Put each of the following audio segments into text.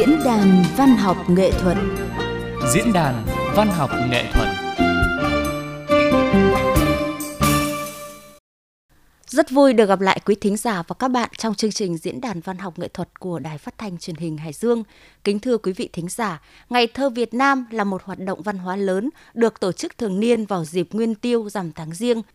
Diễn đàn văn học nghệ thuật. Diễn đàn văn học nghệ thuật. Rất vui được gặp lại quý thính giả và các bạn trong chương trình Diễn đàn văn học nghệ thuật của Đài Phát thanh Truyền hình Hải Dương. Kính thưa quý vị thính giả, Ngày thơ Việt Nam là một hoạt động văn hóa lớn được tổ chức thường niên vào dịp Nguyên Tiêu rằm tháng Giêng –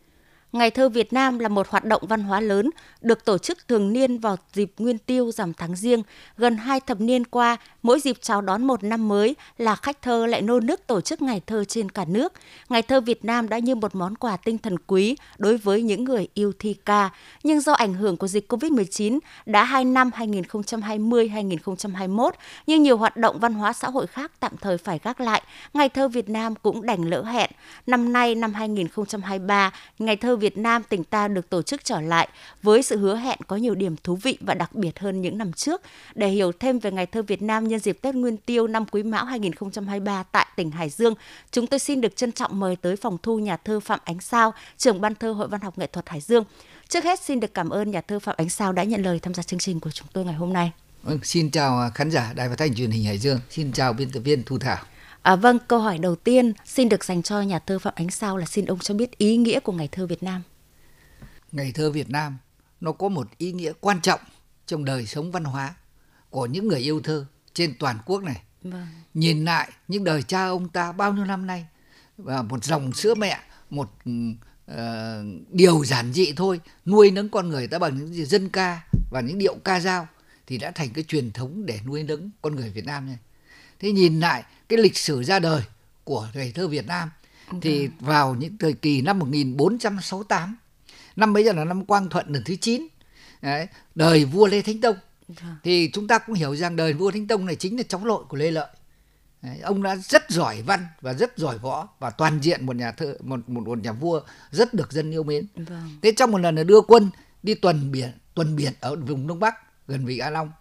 Ngày thơ Việt Nam là một hoạt động văn hóa lớn được tổ chức thường niên vào dịp Nguyên Tiêu rằm tháng Giêng. Gần hai thập niên qua, mỗi dịp chào đón một năm mới là khách thơ lại nô nức tổ chức ngày thơ trên cả nước. Ngày thơ Việt Nam đã như một món quà tinh thần quý đối với những người yêu thi ca. Nhưng do ảnh hưởng của dịch Covid-19 đã hai năm 2020-2021, nhưng nhiều hoạt động văn hóa xã hội khác tạm thời phải gác lại. Ngày thơ Việt Nam cũng đành lỡ hẹn. Năm nay, năm 2023, Ngày thơ Việt Việt Nam tỉnh ta được tổ chức trở lại với sự hứa hẹn có nhiều điểm thú vị và đặc biệt hơn những năm trước. Để hiểu thêm về Ngày thơ Việt Nam nhân dịp Tết Nguyên Tiêu năm Quý Mão 2023 tại tỉnh Hải Dương, chúng tôi xin được trân trọng mời tới phòng thu nhà thơ Phạm Ánh Sao, trưởng ban thơ Hội Văn học Nghệ thuật Hải Dương. Trước hết xin được cảm ơn nhà thơ Phạm Ánh Sao đã nhận lời tham gia chương trình của chúng tôi ngày hôm nay. Ừ, xin chào khán giả Đài Phát thanh Truyền hình Hải Dương. Xin chào biên tập viên Thu Thảo. À, vâng, câu hỏi đầu tiên xin được dành cho nhà thơ Phạm Ánh Sao là xin ông cho biết ý nghĩa của Ngày thơ Việt Nam. Ngày thơ Việt Nam nó có một ý nghĩa quan trọng trong đời sống văn hóa của những người yêu thơ trên toàn quốc này. Vâng. Nhìn lại những đời cha ông ta bao nhiêu năm nay và một dòng sữa mẹ, một uh, điều giản dị thôi nuôi nấng con người ta bằng những dân ca và những điệu ca dao thì đã thành cái truyền thống để nuôi nấng con người Việt Nam này. Thế nhìn lại cái lịch sử ra đời của ngày thơ Việt Nam thì vâng. vào những thời kỳ năm 1468 năm ấy là năm Quang Thuận lần thứ 9 Đấy, đời vua Lê Thánh Tông vâng. thì chúng ta cũng hiểu rằng đời vua Thánh Tông này chính là cháu nội của Lê Lợi Đấy, ông đã rất giỏi văn và rất giỏi võ và toàn diện một nhà thơ một một, một nhà vua rất được dân yêu mến vâng. thế trong một lần là đưa quân đi tuần biển tuần biển ở vùng đông bắc gần vịnh a long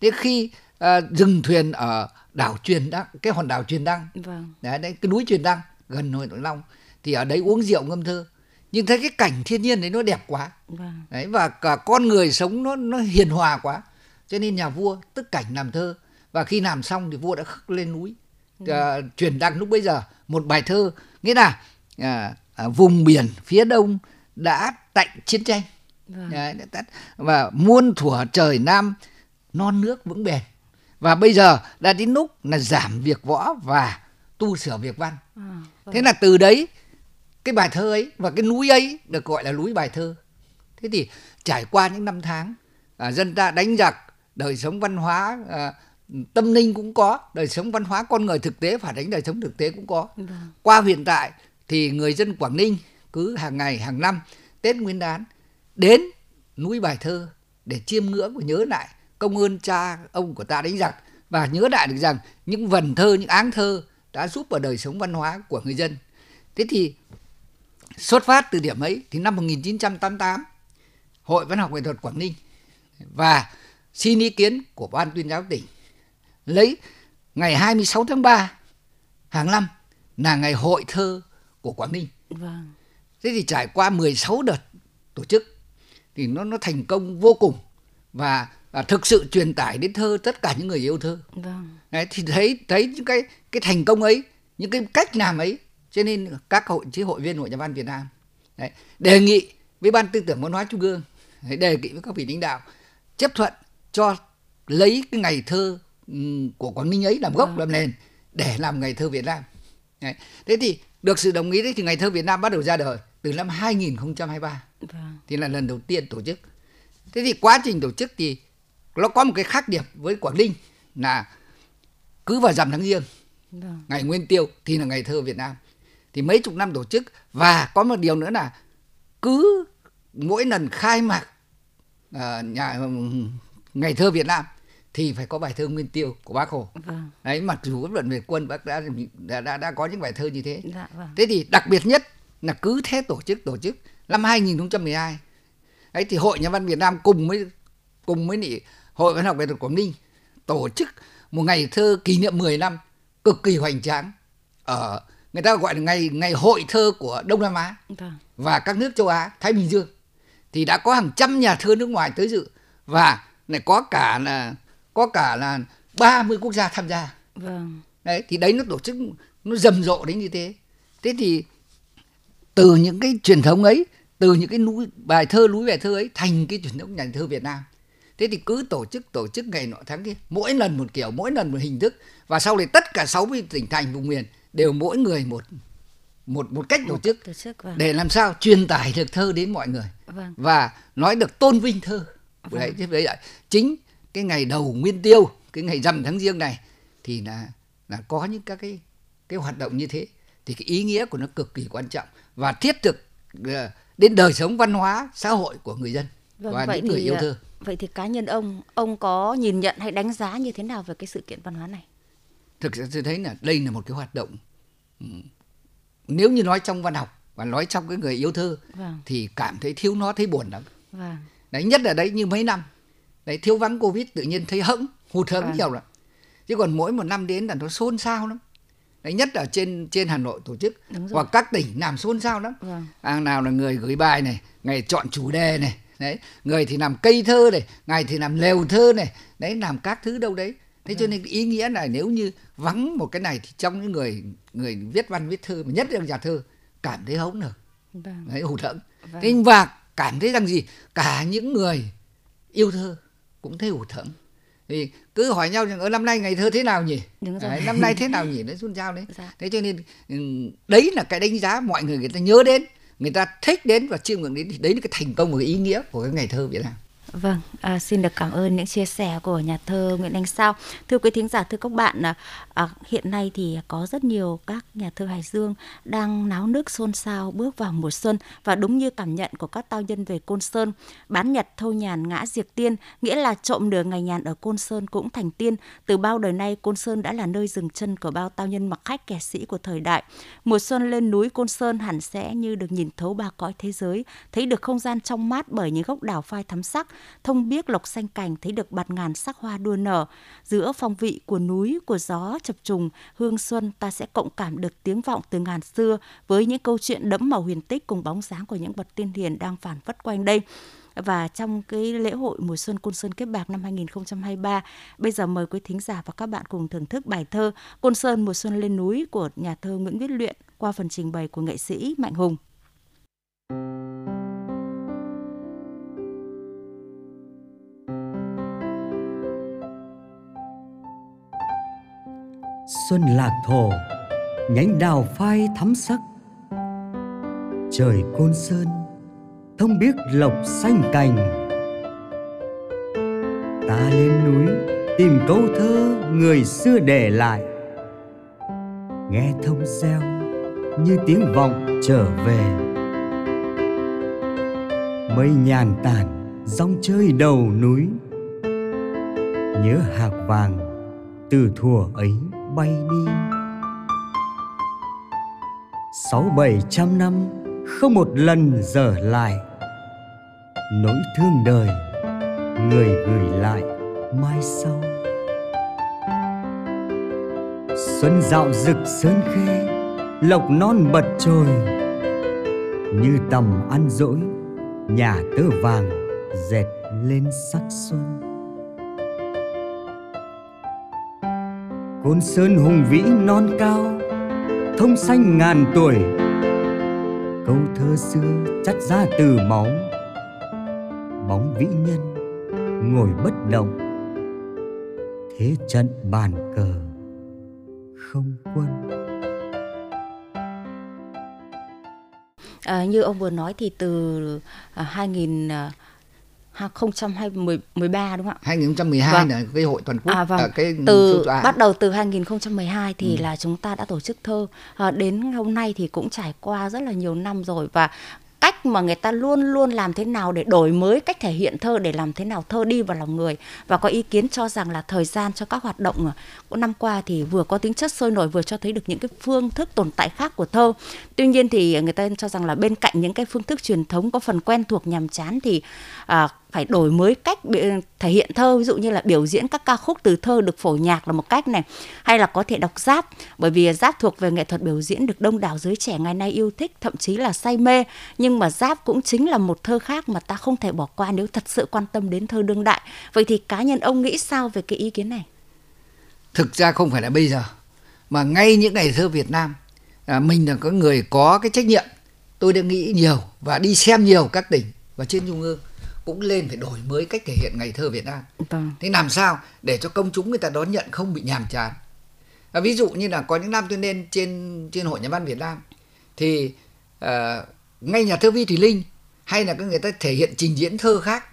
thế khi uh, dừng thuyền ở đảo truyền đăng cái hòn đảo truyền đăng. Vâng. đấy, đấy cái núi truyền đăng gần nội long. Thì ở đấy uống rượu ngâm thơ. Nhưng thấy cái cảnh thiên nhiên đấy nó đẹp quá. Vâng. đấy và cả con người sống nó nó hiền hòa quá. Cho nên nhà vua tức cảnh làm thơ. Và khi làm xong thì vua đã khắc lên núi. Uh, truyền đăng lúc bây giờ một bài thơ. Nghĩa là uh, uh, vùng biển phía đông đã tạnh chiến tranh. Vâng. đấy, và muôn thuở trời nam non nước vững bền và bây giờ đã đến lúc là giảm việc võ và tu sửa việc văn à, vâng. thế là từ đấy cái bài thơ ấy và cái núi ấy được gọi là núi bài thơ thế thì trải qua những năm tháng à, dân ta đánh giặc đời sống văn hóa à, tâm linh cũng có đời sống văn hóa con người thực tế phản ánh đời sống thực tế cũng có vâng. qua hiện tại thì người dân quảng ninh cứ hàng ngày hàng năm tết nguyên đán đến núi bài thơ để chiêm ngưỡng và nhớ lại công ơn cha ông của ta đánh giặc và nhớ lại được rằng những vần thơ những áng thơ đã giúp vào đời sống văn hóa của người dân thế thì Xuất phát từ điểm ấy thì năm 1988, Hội Văn học Nghệ thuật Quảng Ninh và xin ý kiến của Ban tuyên giáo tỉnh lấy ngày 26 tháng 3 hàng năm là ngày hội thơ của Quảng Ninh. Vâng. Thế thì trải qua 16 đợt tổ chức thì nó nó thành công vô cùng và, và thực sự truyền tải đến thơ tất cả những người yêu thơ. Vâng. Đấy, thì thấy thấy những cái cái thành công ấy, những cái cách làm ấy cho nên các hội chí hội viên hội nhà văn Việt Nam đấy, đề nghị với ban tư tưởng văn hóa trung ương đề nghị với các vị lãnh đạo chấp thuận cho lấy cái ngày thơ của Quảng Ninh ấy làm gốc vâng. làm nền để làm ngày thơ Việt Nam đấy. thế thì được sự đồng ý đấy thì ngày thơ Việt Nam bắt đầu ra đời từ năm 2023 vâng. thì là lần đầu tiên tổ chức thế thì quá trình tổ chức thì nó có một cái khác điểm với Quảng Ninh là cứ vào rằm tháng riêng vâng. ngày Nguyên Tiêu thì là ngày thơ Việt Nam thì mấy chục năm tổ chức và có một điều nữa là cứ mỗi lần khai mạc uh, nhà ngày thơ Việt Nam thì phải có bài thơ Nguyên Tiêu của Bác Hồ. Vâng. Đấy mặc dù luận về quân bác đã đã, đã đã có những bài thơ như thế. Dạ, vâng. Thế thì đặc biệt nhất là cứ thế tổ chức tổ chức năm 2012. Đấy thì Hội Nhà văn Việt Nam cùng với cùng với nị Hội Văn học Nghệ thuật Quảng Ninh tổ chức một ngày thơ kỷ niệm 10 năm cực kỳ hoành tráng. Ở người ta gọi là ngày ngày hội thơ của Đông Nam Á vâng. và các nước châu Á Thái Bình Dương. Thì đã có hàng trăm nhà thơ nước ngoài tới dự và này có cả là có cả là 30 quốc gia tham gia. Vâng. Đấy thì đấy nó tổ chức nó rầm rộ đến như thế. Thế thì từ những cái truyền thống ấy từ những cái núi bài thơ núi bài thơ ấy thành cái truyền thống nhà thơ Việt Nam thế thì cứ tổ chức tổ chức ngày nọ tháng kia mỗi lần một kiểu mỗi lần một hình thức và sau này tất cả 60 tỉnh thành vùng miền đều mỗi người một một một cách tổ chức, tổ chức vâng. để làm sao truyền tải được thơ đến mọi người vâng. và nói được tôn vinh thơ vâng. đấy thế vậy chính cái ngày đầu nguyên tiêu cái ngày rằm tháng riêng này thì là là có những các cái cái hoạt động như thế thì cái ý nghĩa của nó cực kỳ quan trọng và thiết thực ờ, đến đời sống văn hóa xã hội của người dân vâng, và những người yêu thơ. Vậy thì cá nhân ông, ông có nhìn nhận hay đánh giá như thế nào về cái sự kiện văn hóa này? Thực sự tôi thấy là đây là một cái hoạt động nếu như nói trong văn học và nói trong cái người yêu thơ vâng. thì cảm thấy thiếu nó thấy buồn lắm. Vâng. Đấy nhất là đấy như mấy năm đấy thiếu vắng covid tự nhiên thấy hững hụt hẫng vâng. nhiều lắm chứ còn mỗi một năm đến là nó xôn xao lắm đấy nhất là trên trên Hà Nội tổ chức hoặc các tỉnh làm xôn xao lắm vâng. à, nào là người gửi bài này ngày chọn chủ đề này đấy người thì làm cây thơ này ngày thì làm lều thơ này đấy làm các thứ đâu đấy thế vâng. cho nên ý nghĩa là nếu như vắng một cái này thì trong những người người viết văn viết thơ mà nhất là nhà thơ cảm thấy hống được vâng. đấy hụt hẫng vâng. thế và cảm thấy rằng gì cả những người yêu thơ cũng thấy hụt hẫng thì cứ hỏi nhau rằng ở năm nay ngày thơ thế nào nhỉ Đúng rồi. Đấy, năm nay thế nào nhỉ nó xôn xao đấy dạ. thế cho nên ừ, đấy là cái đánh giá mọi người người ta nhớ đến người ta thích đến và chiêm ngưỡng đến thì đấy là cái thành công và cái ý nghĩa của cái ngày thơ Việt Nam. Vâng, à, xin được cảm ơn những chia sẻ của nhà thơ Nguyễn Anh Sao. Thưa quý thính giả, thưa các bạn, à, à hiện nay thì có rất nhiều các nhà thơ Hải Dương đang náo nước xôn xao bước vào mùa xuân và đúng như cảm nhận của các tao nhân về Côn Sơn, bán nhật thâu nhàn ngã diệt tiên, nghĩa là trộm nửa ngày nhàn ở Côn Sơn cũng thành tiên. Từ bao đời nay, Côn Sơn đã là nơi dừng chân của bao tao nhân mặc khách kẻ sĩ của thời đại. Mùa xuân lên núi Côn Sơn hẳn sẽ như được nhìn thấu ba cõi thế giới, thấy được không gian trong mát bởi những gốc đào phai thắm sắc, thông biết lộc xanh cành thấy được bạt ngàn sắc hoa đua nở. Giữa phong vị của núi, của gió chập trùng, hương xuân ta sẽ cộng cảm được tiếng vọng từ ngàn xưa với những câu chuyện đẫm màu huyền tích cùng bóng dáng của những bậc tiên hiền đang phản phất quanh đây và trong cái lễ hội mùa xuân Côn Sơn Kiếp Bạc năm 2023. Bây giờ mời quý thính giả và các bạn cùng thưởng thức bài thơ Côn Sơn mùa xuân lên núi của nhà thơ Nguyễn Viết Luyện qua phần trình bày của nghệ sĩ Mạnh Hùng. Xuân lạc thổ, nhánh đào phai thắm sắc. Trời côn sơn, thông biết lộc xanh cành. Ta lên núi tìm câu thơ người xưa để lại. Nghe thông reo như tiếng vọng trở về. Mây nhàn tản rong chơi đầu núi. Nhớ hạt vàng từ thuở ấy bay đi. Sáu bảy trăm năm, không một lần dở lại. Nỗi thương đời, người gửi lại mai sau. Xuân dạo rực sơn khê, lộc non bật trồi. Như tầm ăn dỗi, nhà tơ vàng dệt lên sắc xuân. Côn sơn hùng vĩ non cao thông xanh ngàn tuổi. Câu thơ xưa chắt ra từ máu bóng vĩ nhân ngồi bất động. Thế trận bàn cờ không quân. À, như ông vừa nói thì từ à, 2000 à, 2013 đúng không ạ? 2012 vâng. là cái hội toàn quốc à, vâng. à, cái từ bắt đầu từ 2012 thì ừ. là chúng ta đã tổ chức thơ à, đến hôm nay thì cũng trải qua rất là nhiều năm rồi và cách mà người ta luôn luôn làm thế nào để đổi mới cách thể hiện thơ để làm thế nào thơ đi vào lòng người và có ý kiến cho rằng là thời gian cho các hoạt động của năm qua thì vừa có tính chất sôi nổi vừa cho thấy được những cái phương thức tồn tại khác của thơ tuy nhiên thì người ta cho rằng là bên cạnh những cái phương thức truyền thống có phần quen thuộc nhàm chán thì à, phải đổi mới cách thể hiện thơ. Ví dụ như là biểu diễn các ca khúc từ thơ được phổ nhạc là một cách này. Hay là có thể đọc giáp bởi vì giáp thuộc về nghệ thuật biểu diễn được đông đảo giới trẻ ngày nay yêu thích thậm chí là say mê. Nhưng mà giáp cũng chính là một thơ khác mà ta không thể bỏ qua nếu thật sự quan tâm đến thơ đương đại. Vậy thì cá nhân ông nghĩ sao về cái ý kiến này? Thực ra không phải là bây giờ mà ngay những ngày thơ Việt Nam à, mình là có người có cái trách nhiệm. Tôi đã nghĩ nhiều và đi xem nhiều các tỉnh và trên trung ương cũng lên phải đổi mới cách thể hiện ngày thơ Việt Nam. Vâng. Thế làm sao để cho công chúng người ta đón nhận không bị nhàm chán. À, ví dụ như là có những năm tôi lên trên trên hội nhà văn Việt Nam thì uh, ngay nhà thơ Vi Thủy Linh hay là các người ta thể hiện trình diễn thơ khác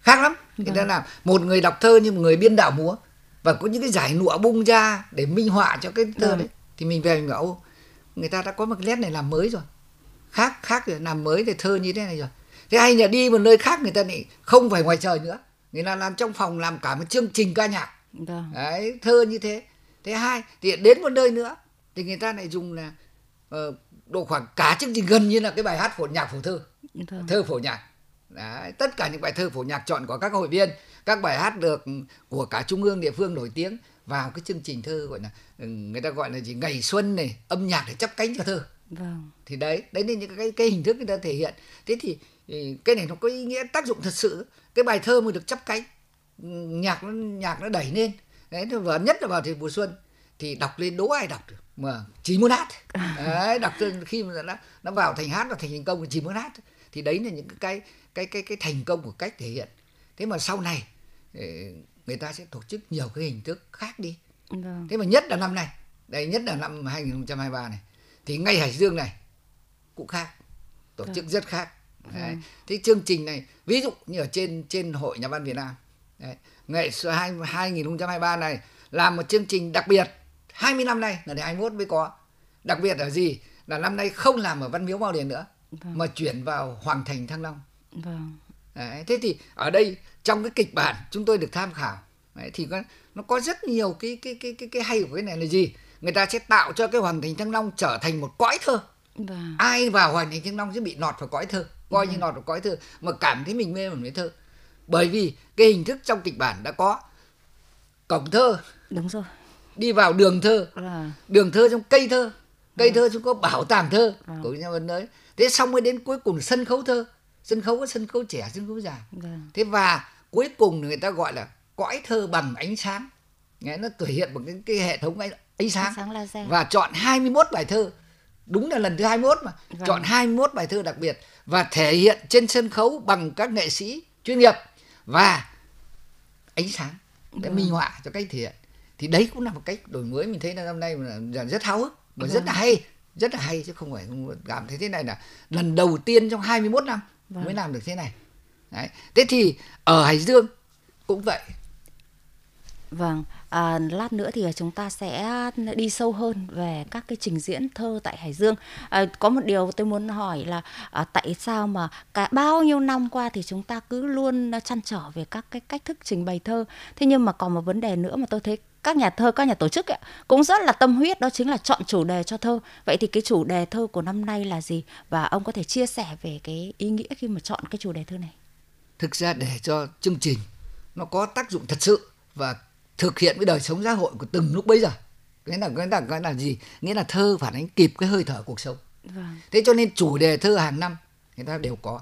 khác lắm người ta vâng. làm một người đọc thơ như một người biên đạo múa và có những cái giải nụa bung ra để minh họa cho cái thơ vâng. đấy thì mình về mình bảo người ta đã có một cái nét này làm mới rồi khác khác rồi làm mới thì thơ như thế này rồi thế hay là đi một nơi khác người ta lại không phải ngoài trời nữa. Người ta làm trong phòng làm cả một chương trình ca nhạc. Vâng. đấy thơ như thế. Thế hai thì đến một nơi nữa thì người ta lại dùng là uh, độ khoảng cả chương trình gần như là cái bài hát phổ nhạc phổ thơ. Vâng. thơ phổ nhạc. Đấy, tất cả những bài thơ phổ nhạc chọn của các hội viên các bài hát được của cả trung ương địa phương nổi tiếng vào cái chương trình thơ gọi là ừ, người ta gọi là gì? Ngày xuân này âm nhạc để chắp cánh cho thơ vâng. thì đấy đấy là những cái cái hình thức người ta thể hiện. Thế thì ừ, cái này nó có ý nghĩa tác dụng thật sự. Cái bài thơ mới được chắp cánh. Ừ, nhạc nó nhạc nó đẩy lên. Đấy và nhất là vào thời mùa xuân thì đọc lên đố ai đọc được. Mà chỉ muốn hát. Đấy, đọc khi mà nó nó vào thành hát và thành thành công thì chỉ muốn hát thì đấy là những cái cái cái cái thành công của cách thể hiện. Thế mà sau này ờ, người ta sẽ tổ chức nhiều cái hình thức khác đi. Vâng. thế mà nhất là năm nay. Đây nhất là năm 2023 này thì ngay Hải Dương này cũng khác tổ chức vâng. rất khác đấy. Vâng. thế chương trình này ví dụ như ở trên trên hội nhà văn Việt Nam đấy. ngày 2023 này làm một chương trình đặc biệt 20 năm nay là đến 21 mới có đặc biệt là gì là năm nay không làm ở Văn Miếu Mao Điền nữa vâng. mà chuyển vào Hoàng Thành Thăng Long vâng. Đấy, thế thì ở đây trong cái kịch bản chúng tôi được tham khảo đấy, thì có, nó có rất nhiều cái cái cái cái cái hay của cái này là gì người ta sẽ tạo cho cái Hoàng Thành Thăng Long trở thành một cõi thơ vâng. ai vào Hoàng Thành Thăng Long sẽ bị nọt vào cõi thơ coi vâng. như nọt vào cõi thơ mà cảm thấy mình mê một thơ bởi vì cái hình thức trong kịch bản đã có cổng thơ đúng rồi đi vào đường thơ à. đường thơ trong cây thơ cây à. thơ chúng có bảo tàng thơ à. của nhà văn đấy thế xong mới đến cuối cùng sân khấu thơ sân khấu có sân khấu trẻ sân khấu già vâng. thế và cuối cùng người ta gọi là cõi thơ bằng ánh sáng Nghe nó thể hiện bằng cái, cái hệ thống ánh, ánh sáng, sáng và chọn 21 bài thơ. Đúng là lần thứ 21 mà. Vâng. chọn 21 bài thơ đặc biệt và thể hiện trên sân khấu bằng các nghệ sĩ chuyên nghiệp và ánh sáng để vâng. minh họa cho cách thể hiện. Thì đấy cũng là một cách đổi mới. Mình thấy là năm nay là rất háo hức và vâng. rất là hay rất là hay chứ không phải không cảm thấy thế này là lần đầu tiên trong 21 năm vâng. mới làm được thế này. Đấy. Thế thì ở hải dương cũng vậy Vâng, à, lát nữa thì chúng ta sẽ đi sâu hơn về các cái trình diễn thơ tại Hải Dương. À, có một điều tôi muốn hỏi là à, tại sao mà cả bao nhiêu năm qua thì chúng ta cứ luôn chăn trở về các cái cách thức trình bày thơ. Thế nhưng mà còn một vấn đề nữa mà tôi thấy các nhà thơ, các nhà tổ chức ấy, cũng rất là tâm huyết đó chính là chọn chủ đề cho thơ. Vậy thì cái chủ đề thơ của năm nay là gì? Và ông có thể chia sẻ về cái ý nghĩa khi mà chọn cái chủ đề thơ này. Thực ra để cho chương trình nó có tác dụng thật sự và thực hiện cái đời sống xã hội của từng lúc bấy giờ cái là cái là cái là gì nghĩa là thơ phản ánh kịp cái hơi thở cuộc sống vâng. thế cho nên chủ đề thơ hàng năm người ta đều có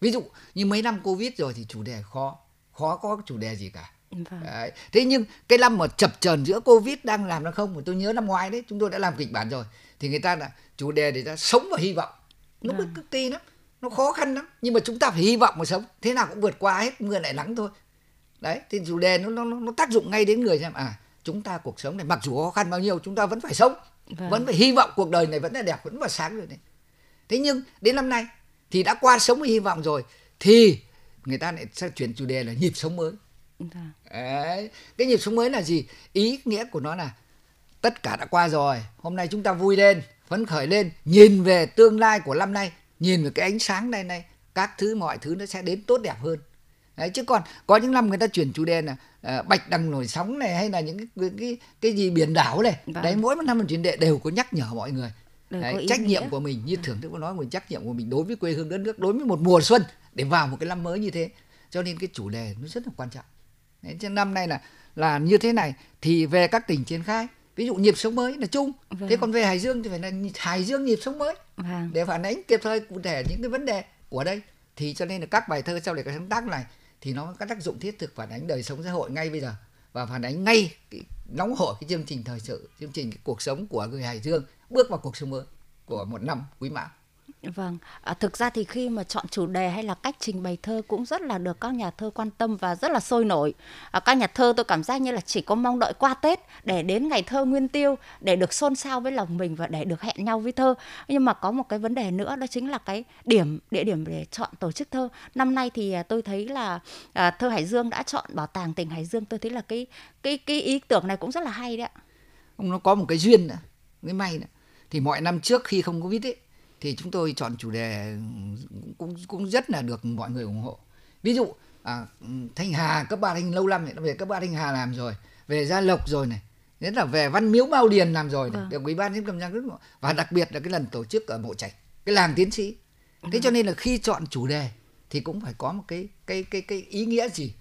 ví dụ như mấy năm covid rồi thì chủ đề khó khó có chủ đề gì cả vâng. đấy. thế nhưng cái năm mà chập chờn giữa covid đang làm nó không mà tôi nhớ năm ngoái đấy chúng tôi đã làm kịch bản rồi thì người ta là chủ đề để ta sống và hy vọng nó vâng. cực kỳ lắm nó khó khăn lắm nhưng mà chúng ta phải hy vọng mà sống thế nào cũng vượt qua hết mưa lại nắng thôi đấy thì chủ đề nó nó nó tác dụng ngay đến người xem. À chúng ta cuộc sống này mặc dù khó khăn bao nhiêu chúng ta vẫn phải sống. Vâng. vẫn phải hy vọng cuộc đời này vẫn là đẹp vẫn là sáng rồi đấy thế nhưng đến năm nay thì đã qua sống với hy vọng rồi thì người ta lại sẽ chuyển chủ đề là nhịp sống mới. Vâng. đấy cái nhịp sống mới là gì? Ý nghĩa của nó là tất cả đã qua rồi hôm nay chúng ta vui lên phấn khởi lên nhìn về tương lai của năm nay nhìn về cái ánh sáng này này các thứ mọi thứ nó sẽ đến tốt đẹp hơn Đấy, chứ còn có những năm người ta chuyển chủ đề là uh, bạch đằng nổi sóng này hay là những cái cái cái gì biển đảo này. Vâng. đấy mỗi một năm một chuyển đề đều có nhắc nhở mọi người. Đấy, trách nhiệm của mình như thưởng thức có nói một trách nhiệm của mình đối với quê hương đất nước đối với một mùa xuân để vào một cái năm mới như thế. Cho nên cái chủ đề nó rất là quan trọng. Đấy, cho năm nay là là như thế này thì về các tỉnh triển khai ví dụ nhịp sống mới là chung. Vâng. thế còn về hải dương thì phải là hải dương nhịp sống mới. Vâng. để phản ánh kịp thời cụ thể những cái vấn đề của đây. Thì cho nên là các bài thơ sau này cái sáng tác này thì nó có tác dụng thiết thực phản ánh đời sống xã hội ngay bây giờ và phản ánh ngay cái nóng hổi cái chương trình thời sự, chương trình cái cuộc sống của người Hải Dương, bước vào cuộc sống mới của một năm quý mão. Vâng, à, thực ra thì khi mà chọn chủ đề hay là cách trình bày thơ cũng rất là được các nhà thơ quan tâm và rất là sôi nổi. À, các nhà thơ tôi cảm giác như là chỉ có mong đợi qua Tết để đến ngày thơ Nguyên Tiêu để được xôn xao với lòng mình và để được hẹn nhau với thơ. Nhưng mà có một cái vấn đề nữa đó chính là cái điểm địa điểm để chọn tổ chức thơ. Năm nay thì à, tôi thấy là à, thơ Hải Dương đã chọn bảo tàng tỉnh Hải Dương. Tôi thấy là cái cái cái ý tưởng này cũng rất là hay đấy ạ. Nó có một cái duyên nữa, cái may nữa. Thì mọi năm trước khi không có biết ấy thì chúng tôi chọn chủ đề cũng cũng rất là được mọi người ủng hộ ví dụ à, thanh hà cấp ba thanh lâu năm này về cấp ba thanh hà làm rồi về gia lộc rồi này nhất là về văn miếu mao điền làm rồi này, vâng. được ủy ban nhân cầm giang rất và đặc biệt là cái lần tổ chức ở mộ trạch cái làng tiến sĩ thế cho nên là khi chọn chủ đề thì cũng phải có một cái cái cái cái ý nghĩa gì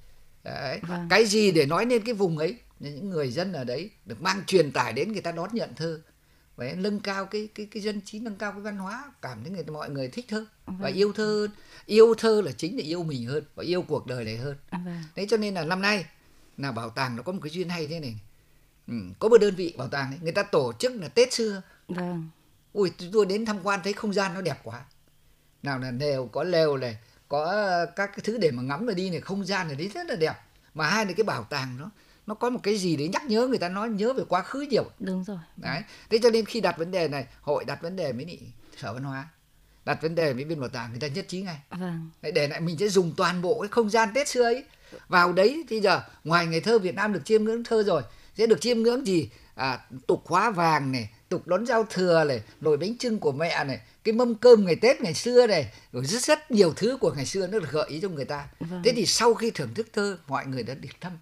đấy. Vâng. cái gì để nói lên cái vùng ấy những người dân ở đấy được mang truyền tải đến người ta đón nhận thơ phải nâng cao cái cái cái dân trí nâng cao cái văn hóa cảm thấy người mọi người thích thơ vâng. và yêu thơ hơn yêu thơ là chính là yêu mình hơn và yêu cuộc đời này hơn vâng. thế cho nên là năm nay là bảo tàng nó có một cái duyên hay thế này ừ, có một đơn vị bảo tàng ấy, người ta tổ chức là tết xưa vâng. ui tôi đến tham quan thấy không gian nó đẹp quá nào là lều có lều này có các cái thứ để mà ngắm và đi này không gian ở đấy rất là đẹp mà hai là cái bảo tàng nó nó có một cái gì để nhắc nhớ người ta nói nhớ về quá khứ nhiều. Đúng rồi. Đấy. Thế cho nên khi đặt vấn đề này hội đặt vấn đề với nị sở văn hóa. Đặt vấn đề với bên bảo tàng người ta nhất trí ngay. Vâng. để lại mình sẽ dùng toàn bộ cái không gian tết xưa ấy. Vào đấy thì giờ ngoài ngày thơ Việt Nam được chiêm ngưỡng thơ rồi sẽ được chiêm ngưỡng gì? À, tục hóa vàng này tục đón giao thừa này nồi bánh trưng của mẹ này cái mâm cơm ngày tết ngày xưa này rồi rất rất nhiều thứ của ngày xưa nó được gợi ý cho người ta. Vâng. thế thì sau khi thưởng thức thơ mọi người đã được thăm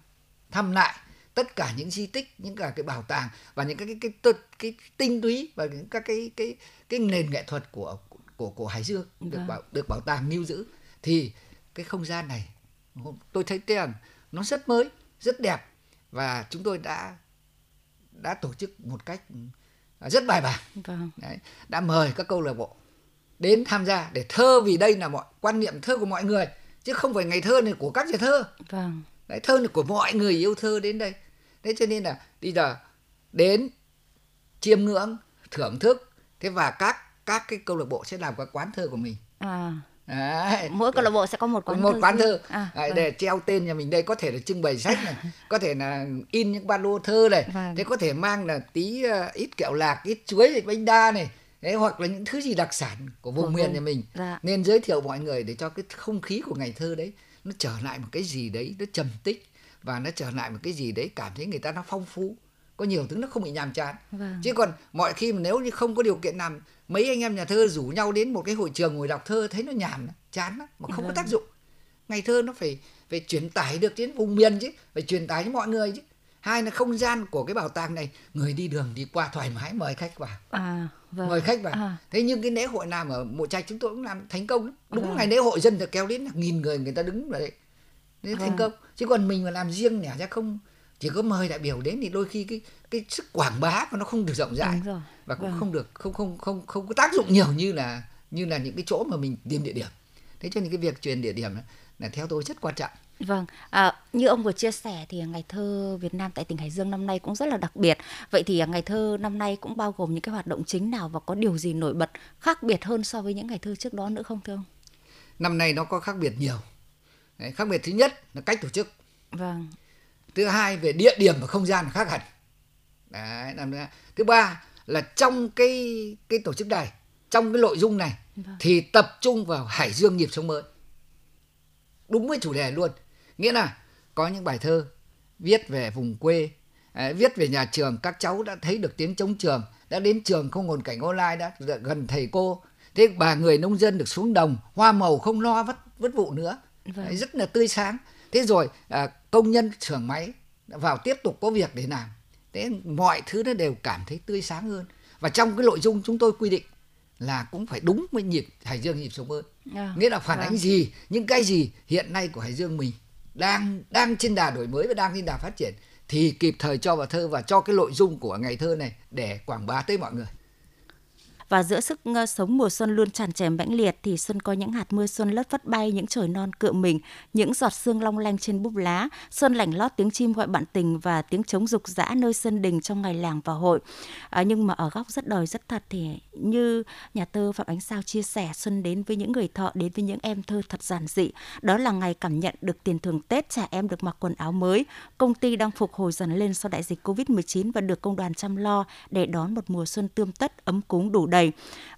thăm lại tất cả những di tích những cả cái bảo tàng và những cái cái cái, cái, cái tinh túy và những các cái cái cái nền nghệ thuật của của của Hải Dương được vâng. bảo được bảo tàng lưu giữ thì cái không gian này tôi thấy tiền nó rất mới rất đẹp và chúng tôi đã đã tổ chức một cách rất bài bản vâng. Đấy, đã mời các câu lạc bộ đến tham gia để thơ vì đây là mọi quan niệm thơ của mọi người chứ không phải ngày thơ này của các nhà thơ vâng. Đấy, thơ là của mọi người yêu thơ đến đây thế cho nên là bây giờ đến chiêm ngưỡng thưởng thức thế và các các cái câu lạc bộ sẽ làm các quán thơ của mình à. Đấy. mỗi câu lạc bộ sẽ có một quán một thơ quán thơ à, Đấy, vâng. để treo tên nhà mình đây có thể là trưng bày sách này có thể là in những ba lô thơ này vâng. thế có thể mang là tí uh, ít kẹo lạc ít chuối bánh đa này Đấy, hoặc là những thứ gì đặc sản của vùng miền nhà mình dạ. nên giới thiệu mọi người để cho cái không khí của ngày thơ đấy nó trở lại một cái gì đấy nó trầm tích và nó trở lại một cái gì đấy cảm thấy người ta nó phong phú có nhiều thứ nó không bị nhàm chán vâng. chứ còn mọi khi mà nếu như không có điều kiện làm mấy anh em nhà thơ rủ nhau đến một cái hội trường ngồi đọc thơ thấy nó nhàm chán lắm mà không vâng. có tác dụng ngày thơ nó phải phải truyền tải được đến vùng miền chứ phải truyền tải cho mọi người chứ hai là không gian của cái bảo tàng này người đi đường đi qua thoải mái mời khách vào à, vâng. mời khách vào à. thế nhưng cái lễ hội làm ở mộ trạch chúng tôi cũng làm thành công đúng vâng. ngày lễ hội dân thì kéo đến là nghìn người người ta đứng vào đấy đấy thành vâng. công chứ còn mình mà làm riêng nẻ ra không chỉ có mời đại biểu đến thì đôi khi cái cái sức quảng bá của nó không được rộng rãi và cũng vâng. không được không không không không có tác dụng nhiều như là như là những cái chỗ mà mình tìm địa điểm thế cho nên cái việc truyền địa điểm là theo tôi rất quan trọng Vâng, à, như ông vừa chia sẻ thì ngày thơ Việt Nam tại tỉnh Hải Dương năm nay cũng rất là đặc biệt. Vậy thì ngày thơ năm nay cũng bao gồm những cái hoạt động chính nào và có điều gì nổi bật khác biệt hơn so với những ngày thơ trước đó nữa không thưa ông? Năm nay nó có khác biệt nhiều. Đấy, khác biệt thứ nhất là cách tổ chức. Vâng. Thứ hai về địa điểm và không gian khác hẳn. Đấy, năm thứ ba là trong cái cái tổ chức này, trong cái nội dung này vâng. thì tập trung vào Hải Dương nhịp sống mới. Đúng với chủ đề luôn. Nghĩa là có những bài thơ viết về vùng quê, à, viết về nhà trường, các cháu đã thấy được tiếng chống trường, đã đến trường không ngồn cảnh online đã gần thầy cô. Thế bà người nông dân được xuống đồng, hoa màu không lo vất vất vụ nữa vâng. rất là tươi sáng thế rồi à, công nhân xưởng máy vào tiếp tục có việc để làm thế mọi thứ nó đều cảm thấy tươi sáng hơn và trong cái nội dung chúng tôi quy định là cũng phải đúng với nhịp Hải Dương nhịp sống hơn à, nghĩa là phản à. ánh gì những cái gì hiện nay của Hải Dương mình đang đang trên đà đổi mới và đang trên đà phát triển, thì kịp thời cho vào thơ và cho cái nội dung của ngày thơ này để quảng bá tới mọi người và giữa sức ờ, sống mùa xuân luôn tràn trề mãnh liệt thì xuân có những hạt mưa xuân lất phất bay những trời non cựa mình những giọt sương long lanh trên búp lá. Xuân lảnh lót tiếng chim gọi bạn tình và tiếng trống rục rã nơi sân đình trong ngày làng và hội. À, nhưng mà ở góc rất đời rất thật thì như nhà thơ phạm ánh sao chia sẻ xuân đến với những người thọ đến với những em thơ thật giản dị. Đó là ngày cảm nhận được tiền thưởng tết trẻ em được mặc quần áo mới. Công ty đang phục hồi dần lên sau đại dịch covid 19 và được công đoàn chăm lo để đón một mùa xuân tươm tất ấm cúng đủ đầy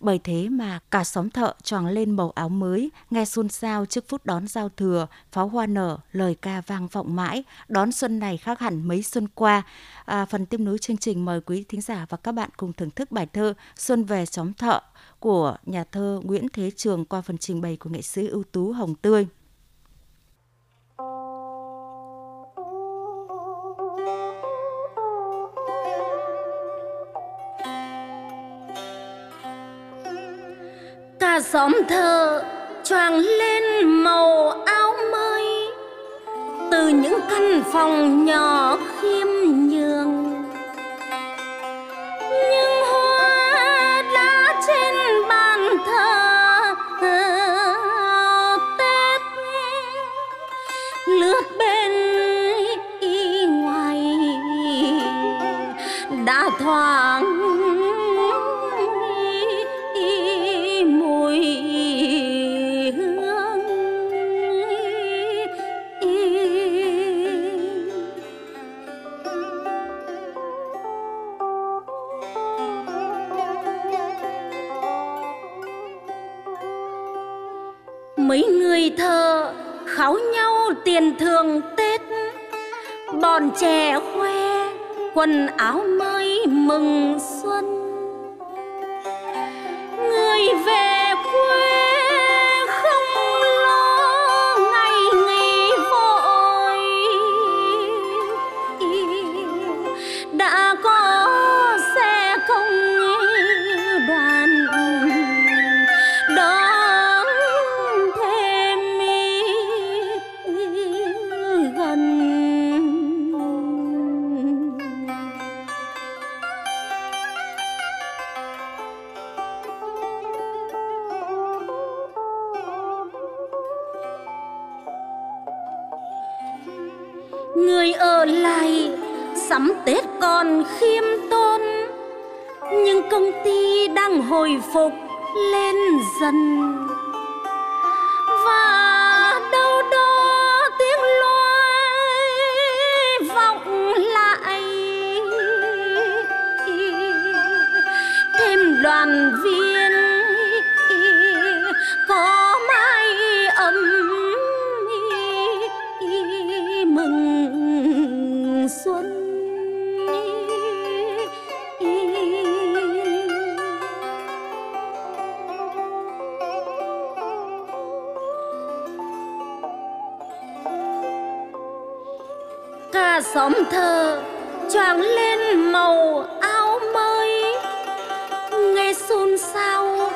bởi thế mà cả xóm thợ choàng lên màu áo mới nghe xôn xao trước phút đón giao thừa pháo hoa nở lời ca vang vọng mãi. Đón xuân này khác hẳn mấy xuân qua. À, phần tiếp nối chương trình mời quý thính giả và các bạn cùng thưởng thức bài thơ xuân về xóm thợ của nhà thơ Nguyễn Thế Trường qua phần trình bày của nghệ sĩ ưu tú Hồng Tươi. Xóm thơ choàng lên màu áo mới. Từ những căn phòng nhỏ khiêm tiền thường Tết. Bọn trẻ khoe quần áo mới mừng xuân. Người ở lại, sắm Tết còn khiêm tốn. Nhưng công ty đang hồi phục, lên dần. Và xôn xao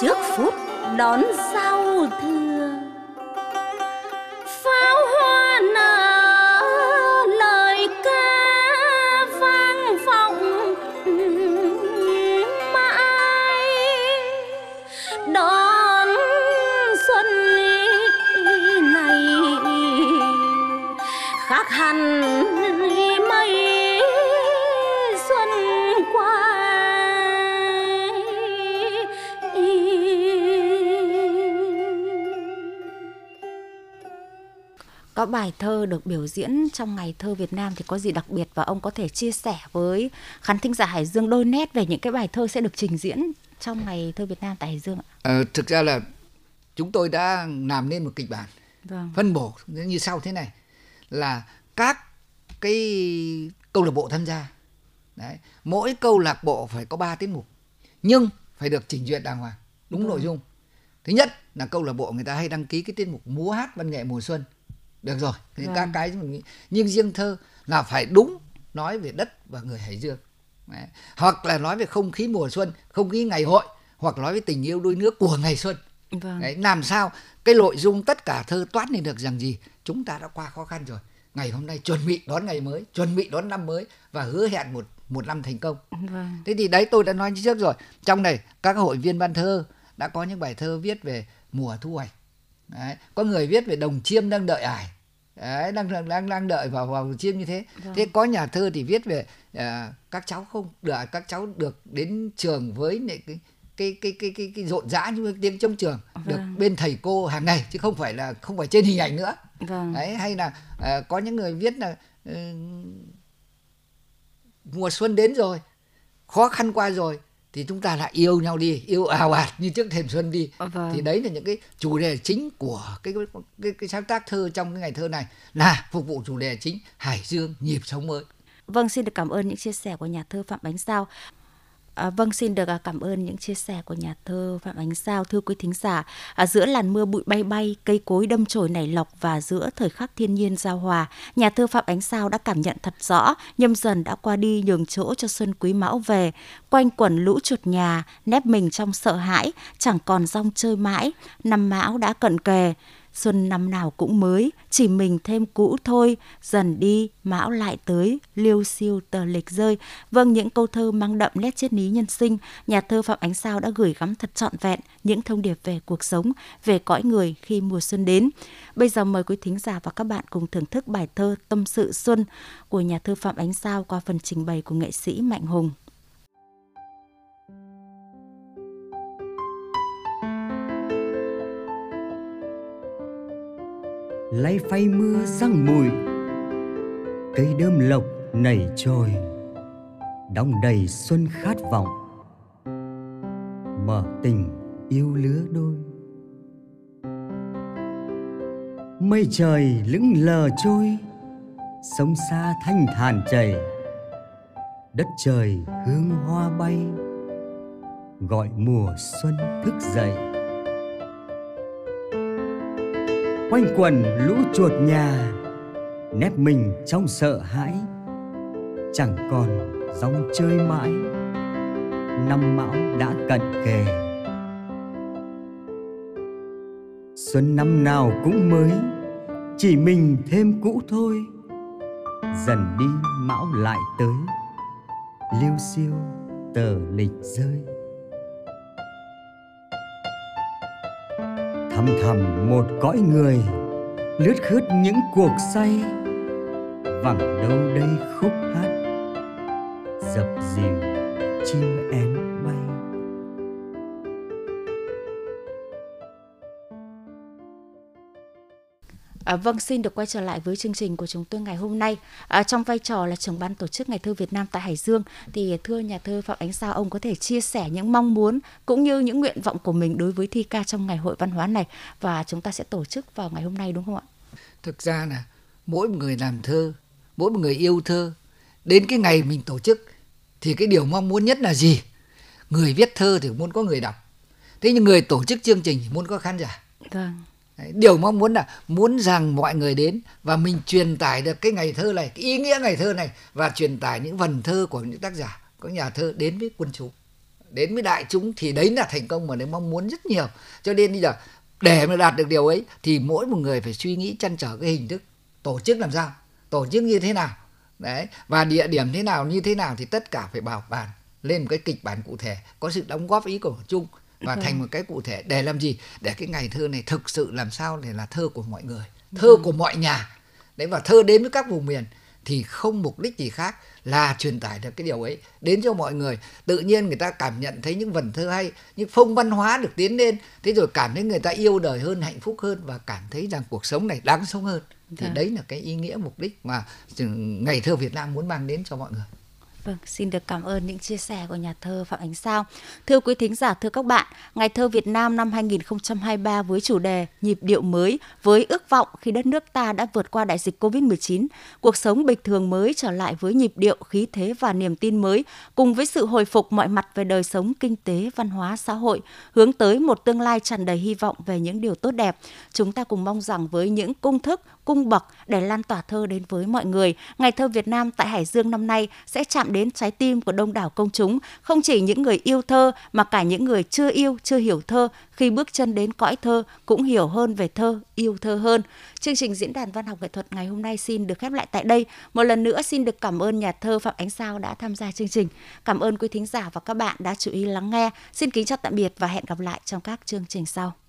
trước phút đón giao thừa. Có bài thơ được biểu diễn trong ngày thơ Việt Nam thì có gì đặc biệt và ông có thể chia sẻ với khán thính giả Hải Dương đôi nét về những cái bài thơ sẽ được trình diễn trong ngày thơ Việt Nam tại Hải Dương ạ? À, thực ra là chúng tôi đã làm nên một kịch bản vâng. phân bổ như sau thế này là các cái câu lạc bộ tham gia Đấy. mỗi câu lạc bộ phải có 3 tiết mục nhưng phải được chỉnh duyệt đàng hoàng đúng vâng. nội dung thứ nhất là câu lạc bộ người ta hay đăng ký cái tiết mục múa hát văn nghệ mùa xuân được rồi thì vâng. các cái nhưng riêng thơ là phải đúng nói về đất và người hải dương Đấy. hoặc là nói về không khí mùa xuân không khí ngày hội hoặc nói về tình yêu đôi nước của ngày xuân vâng. Đấy, làm sao cái nội dung tất cả thơ toát lên được rằng gì chúng ta đã qua khó khăn rồi ngày hôm nay chuẩn bị đón ngày mới chuẩn bị đón năm mới và hứa hẹn một một năm thành công vâng. thế thì đấy tôi đã nói trước rồi trong này các hội viên văn thơ đã có những bài thơ viết về mùa thu hoạch đấy. có người viết về đồng chiêm đang đợi ải đấy, đang đang đang đợi vào vào chiêm như thế vâng. thế có nhà thơ thì viết về uh, các cháu không được các cháu được đến trường với cái cái cái cái cái, cái rộn rã như tiếng trong trường vâng. được bên thầy cô hàng ngày chứ không phải là không phải trên hình ảnh nữa vâng. đấy hay là uh, có những người viết là uh, mùa xuân đến rồi khó khăn qua rồi thì chúng ta lại yêu nhau đi yêu ào ạt như trước thềm xuân đi. Vâng. thì đấy là những cái chủ đề chính của cái cái, cái, cái sáng tác thơ trong cái ngày thơ này là phục vụ chủ đề chính hải dương nhịp sống mới. Vâng xin được cảm ơn những chia sẻ của nhà thơ phạm bánh sao À, vâng, xin được à, cảm ơn những chia sẻ của nhà thơ Phạm Ánh Sao. Thưa quý thính giả, à, giữa làn mưa bụi bay bay, cây cối đâm chồi nảy lọc và giữa thời khắc thiên nhiên giao hòa, nhà thơ Phạm Ánh Sao đã cảm nhận thật rõ nhâm dần đã qua đi nhường chỗ cho xuân quý mão về. Quanh quẩn lũ chuột nhà, nép mình trong sợ hãi, chẳng còn rong chơi mãi, năm mão đã cận kề xuân năm nào cũng mới, chỉ mình thêm cũ thôi, dần đi, mão lại tới, liêu siêu tờ lịch rơi. Vâng, những câu thơ mang đậm nét triết lý nhân sinh, nhà thơ Phạm Ánh Sao đã gửi gắm thật trọn vẹn những thông điệp về cuộc sống, về cõi người khi mùa xuân đến. Bây giờ mời quý thính giả và các bạn cùng thưởng thức bài thơ Tâm sự xuân của nhà thơ Phạm Ánh Sao qua phần trình bày của nghệ sĩ Mạnh Hùng. Lay phay mưa răng mùi, cây đơm lộc nảy trồi. Đong đầy xuân khát vọng, mở tình yêu lứa đôi. Mây trời lững lờ trôi, sông xa thanh thản chảy. Đất trời hương hoa bay, gọi mùa xuân thức dậy. Quanh quần lũ chuột nhà nép mình trong sợ hãi, chẳng còn dòng chơi mãi, năm mão đã cận kề. Xuân năm nào cũng mới, chỉ mình thêm cũ thôi, dần đi mão lại tới, liêu siêu tờ lịch rơi. Thầm thầm một cõi người, lướt khướt những cuộc say, vẳng đâu đây khúc hát dập dìu chim én. À, vâng, xin được quay trở lại với chương trình của chúng tôi ngày hôm nay. À, trong vai trò là trưởng ban tổ chức Ngày thơ Việt Nam tại Hải Dương, thì thưa nhà thơ Phạm Ánh Sao, ông có thể chia sẻ những mong muốn cũng như những nguyện vọng của mình đối với thi ca trong ngày hội văn hóa này và chúng ta sẽ tổ chức vào ngày hôm nay đúng không ạ? Thực ra là mỗi một người làm thơ, mỗi một người yêu thơ, đến cái ngày mình tổ chức thì cái điều mong muốn nhất là gì? Người viết thơ thì muốn có người đọc. Thế nhưng người tổ chức chương trình thì muốn có khán giả. Vâng điều mong muốn là muốn rằng mọi người đến và mình truyền tải được cái ngày thơ này, cái ý nghĩa ngày thơ này và truyền tải những vần thơ của những tác giả có nhà thơ đến với quân chúng, đến với đại chúng thì đấy là thành công mà nếu mong muốn rất nhiều. Cho nên bây giờ, để mà đạt được điều ấy thì mỗi một người phải suy nghĩ chăn trở cái hình thức tổ chức làm sao, tổ chức như thế nào, đấy, và địa điểm thế nào, như thế nào thì tất cả phải bảo bàn, lên một cái kịch bản cụ thể, có sự đóng góp ý của chung và thành vâng. một cái cụ thể để làm gì để cái ngày thơ này thực sự làm sao để là thơ của mọi người thơ ừ. của mọi nhà đấy và thơ đến với các vùng miền thì không mục đích gì khác là truyền tải được cái điều ấy đến cho mọi người tự nhiên người ta cảm nhận thấy những vần thơ hay những phong văn hóa được tiến lên thế rồi cảm thấy người ta yêu đời hơn hạnh phúc hơn và cảm thấy rằng cuộc sống này đáng sống hơn thì à. đấy là cái ý nghĩa mục đích mà ngày thơ Việt Nam muốn mang đến cho mọi người Vâng, xin được cảm ơn những chia sẻ của nhà thơ Phạm Ánh Sao. Thưa quý thính giả, thưa các bạn, Ngày thơ Việt Nam năm 2023 với chủ đề Nhịp điệu mới với ước vọng khi đất nước ta đã vượt qua đại dịch Covid-19, cuộc sống bình thường mới trở lại với nhịp điệu, khí thế và niềm tin mới, cùng với sự hồi phục mọi mặt về đời sống kinh tế, văn hóa, xã hội, hướng tới một tương lai tràn đầy hy vọng về những điều tốt đẹp. Chúng ta cùng mong rằng với những công thức cung bậc để lan tỏa thơ đến với mọi người. Ngày thơ Việt Nam tại Hải Dương năm nay sẽ chạm đến trái tim của đông đảo công chúng, không chỉ những người yêu thơ mà cả những người chưa yêu, chưa hiểu thơ khi bước chân đến cõi thơ cũng hiểu hơn về thơ, yêu thơ hơn. Chương trình diễn đàn văn học nghệ thuật ngày hôm nay xin được khép lại tại đây. Một lần nữa xin được cảm ơn nhà thơ Phạm Ánh Sao đã tham gia chương trình. Cảm ơn quý thính giả và các bạn đã chú ý lắng nghe. Xin kính chào tạm biệt và hẹn gặp lại trong các chương trình sau.